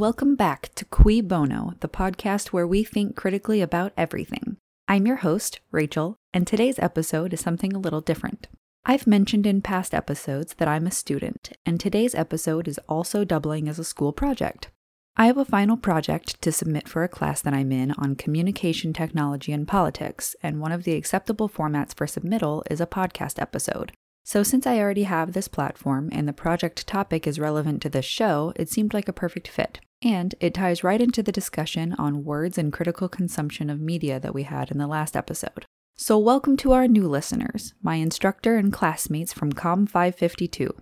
welcome back to Cui Bono, the podcast where we think critically about everything. I'm your host, Rachel, and today's episode is something a little different. I've mentioned in past episodes that I'm a student, and today's episode is also doubling as a school project. I have a final project to submit for a class that I'm in on communication technology and politics, and one of the acceptable formats for submittal is a podcast episode. So, since I already have this platform and the project topic is relevant to this show, it seemed like a perfect fit. And it ties right into the discussion on words and critical consumption of media that we had in the last episode. So, welcome to our new listeners, my instructor and classmates from COM 552.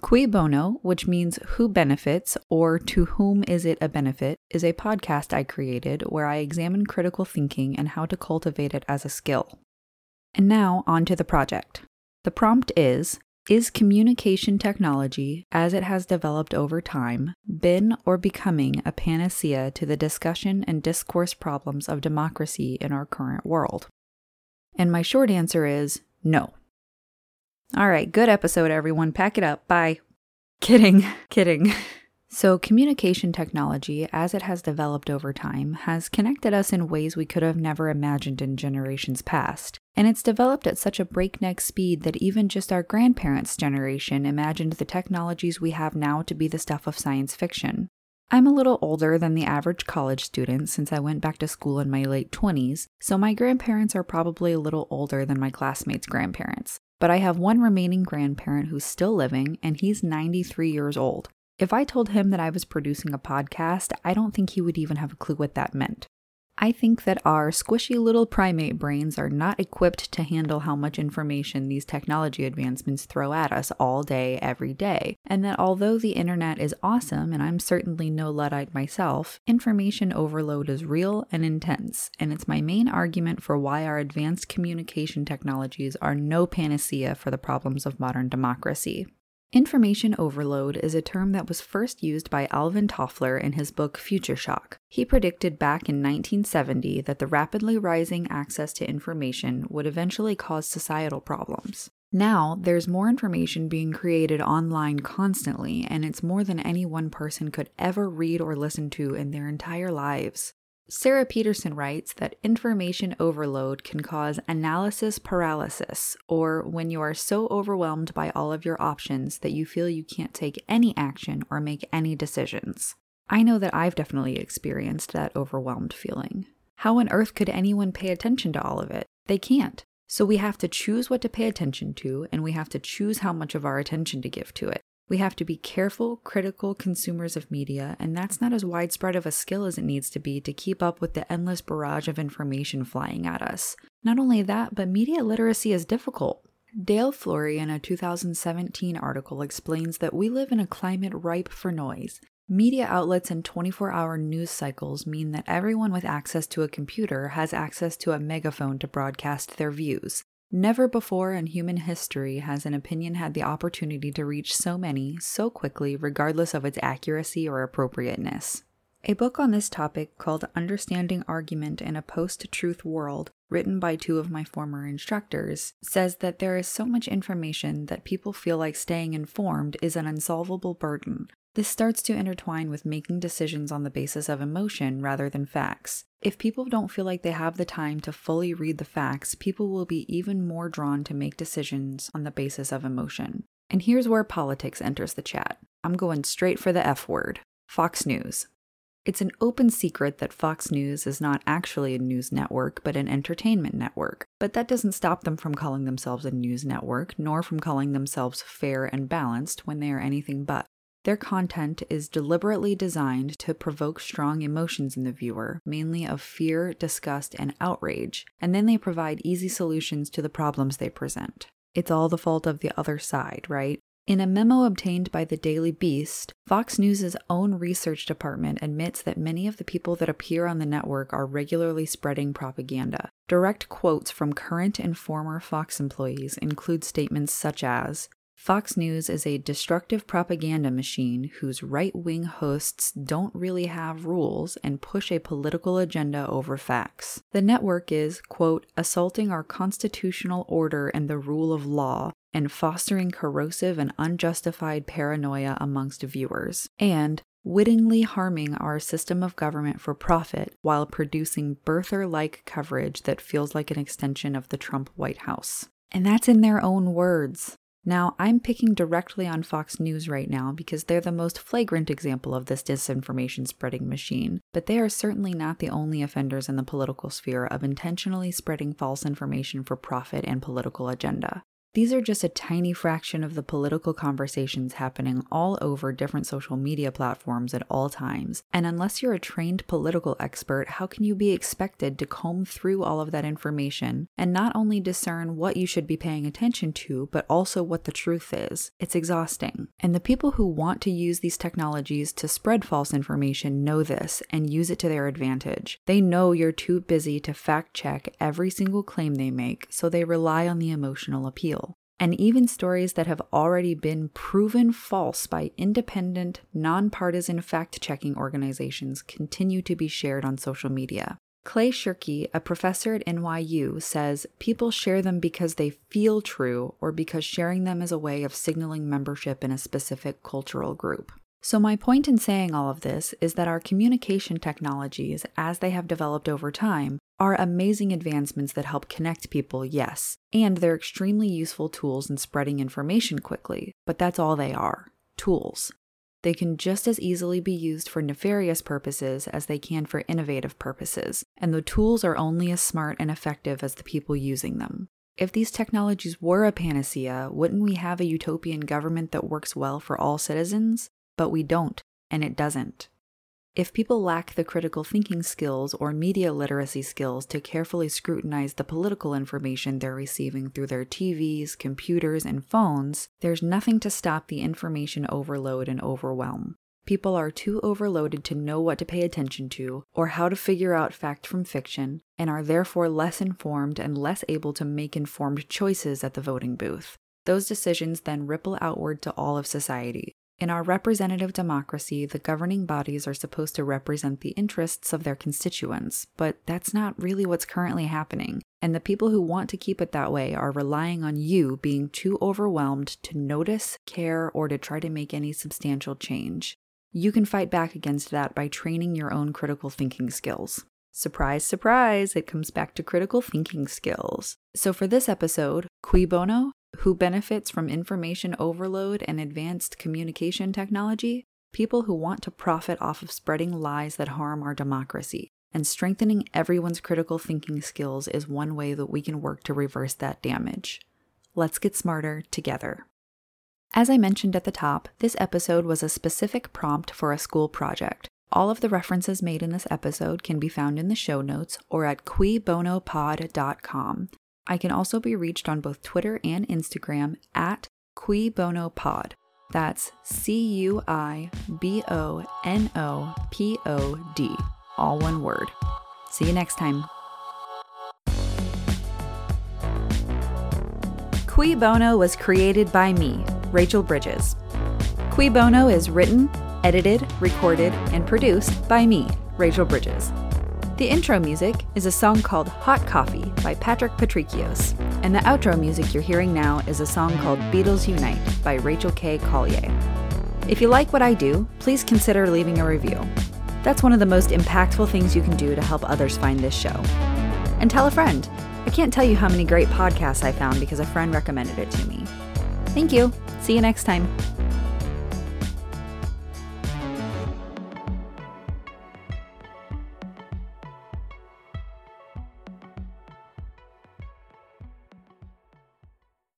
Cui Bono, which means who benefits or to whom is it a benefit, is a podcast I created where I examine critical thinking and how to cultivate it as a skill. And now, on to the project. The prompt is Is communication technology, as it has developed over time, been or becoming a panacea to the discussion and discourse problems of democracy in our current world? And my short answer is no. All right, good episode, everyone. Pack it up. Bye. Kidding, kidding. So, communication technology, as it has developed over time, has connected us in ways we could have never imagined in generations past. And it's developed at such a breakneck speed that even just our grandparents' generation imagined the technologies we have now to be the stuff of science fiction. I'm a little older than the average college student since I went back to school in my late 20s, so my grandparents are probably a little older than my classmates' grandparents. But I have one remaining grandparent who's still living, and he's 93 years old. If I told him that I was producing a podcast, I don't think he would even have a clue what that meant. I think that our squishy little primate brains are not equipped to handle how much information these technology advancements throw at us all day, every day, and that although the internet is awesome, and I'm certainly no Luddite myself, information overload is real and intense, and it's my main argument for why our advanced communication technologies are no panacea for the problems of modern democracy. Information overload is a term that was first used by Alvin Toffler in his book Future Shock. He predicted back in 1970 that the rapidly rising access to information would eventually cause societal problems. Now, there's more information being created online constantly, and it's more than any one person could ever read or listen to in their entire lives. Sarah Peterson writes that information overload can cause analysis paralysis, or when you are so overwhelmed by all of your options that you feel you can't take any action or make any decisions. I know that I've definitely experienced that overwhelmed feeling. How on earth could anyone pay attention to all of it? They can't. So we have to choose what to pay attention to, and we have to choose how much of our attention to give to it. We have to be careful, critical consumers of media, and that's not as widespread of a skill as it needs to be to keep up with the endless barrage of information flying at us. Not only that, but media literacy is difficult. Dale Fleury, in a 2017 article, explains that we live in a climate ripe for noise. Media outlets and 24 hour news cycles mean that everyone with access to a computer has access to a megaphone to broadcast their views. Never before in human history has an opinion had the opportunity to reach so many so quickly, regardless of its accuracy or appropriateness. A book on this topic called Understanding Argument in a Post Truth World, written by two of my former instructors, says that there is so much information that people feel like staying informed is an unsolvable burden, this starts to intertwine with making decisions on the basis of emotion rather than facts. If people don't feel like they have the time to fully read the facts, people will be even more drawn to make decisions on the basis of emotion. And here's where politics enters the chat. I'm going straight for the F word Fox News. It's an open secret that Fox News is not actually a news network, but an entertainment network. But that doesn't stop them from calling themselves a news network, nor from calling themselves fair and balanced when they are anything but. Their content is deliberately designed to provoke strong emotions in the viewer, mainly of fear, disgust, and outrage, and then they provide easy solutions to the problems they present. It's all the fault of the other side, right? In a memo obtained by the Daily Beast, Fox News' own research department admits that many of the people that appear on the network are regularly spreading propaganda. Direct quotes from current and former Fox employees include statements such as Fox News is a destructive propaganda machine whose right wing hosts don't really have rules and push a political agenda over facts. The network is, quote, assaulting our constitutional order and the rule of law and fostering corrosive and unjustified paranoia amongst viewers. And wittingly harming our system of government for profit while producing birther like coverage that feels like an extension of the Trump White House. And that's in their own words. Now, I'm picking directly on Fox News right now because they're the most flagrant example of this disinformation spreading machine, but they are certainly not the only offenders in the political sphere of intentionally spreading false information for profit and political agenda. These are just a tiny fraction of the political conversations happening all over different social media platforms at all times. And unless you're a trained political expert, how can you be expected to comb through all of that information and not only discern what you should be paying attention to, but also what the truth is? It's exhausting. And the people who want to use these technologies to spread false information know this and use it to their advantage. They know you're too busy to fact check every single claim they make, so they rely on the emotional appeal and even stories that have already been proven false by independent, nonpartisan fact checking organizations continue to be shared on social media. Clay Shirky, a professor at NYU, says people share them because they feel true or because sharing them is a way of signaling membership in a specific cultural group. So, my point in saying all of this is that our communication technologies, as they have developed over time, are amazing advancements that help connect people, yes, and they're extremely useful tools in spreading information quickly, but that's all they are tools. They can just as easily be used for nefarious purposes as they can for innovative purposes, and the tools are only as smart and effective as the people using them. If these technologies were a panacea, wouldn't we have a utopian government that works well for all citizens? But we don't, and it doesn't. If people lack the critical thinking skills or media literacy skills to carefully scrutinize the political information they're receiving through their TVs, computers, and phones, there's nothing to stop the information overload and overwhelm. People are too overloaded to know what to pay attention to or how to figure out fact from fiction, and are therefore less informed and less able to make informed choices at the voting booth. Those decisions then ripple outward to all of society, in our representative democracy, the governing bodies are supposed to represent the interests of their constituents, but that's not really what's currently happening. And the people who want to keep it that way are relying on you being too overwhelmed to notice, care, or to try to make any substantial change. You can fight back against that by training your own critical thinking skills. Surprise, surprise, it comes back to critical thinking skills. So, for this episode, Cui Bono? Who benefits from information overload and advanced communication technology? People who want to profit off of spreading lies that harm our democracy. And strengthening everyone's critical thinking skills is one way that we can work to reverse that damage. Let's get smarter together. As I mentioned at the top, this episode was a specific prompt for a school project. All of the references made in this episode can be found in the show notes or at cuibonopod.com. I can also be reached on both Twitter and Instagram at cuibonopod. That's C U I B O N O P O D, all one word. See you next time. Cui Bono was created by me, Rachel Bridges. Cui Bono is written, edited, recorded, and produced by me, Rachel Bridges. The intro music is a song called Hot Coffee by Patrick Patrikios, and the outro music you're hearing now is a song called Beatles Unite by Rachel K. Collier. If you like what I do, please consider leaving a review. That's one of the most impactful things you can do to help others find this show. And tell a friend. I can't tell you how many great podcasts I found because a friend recommended it to me. Thank you. See you next time.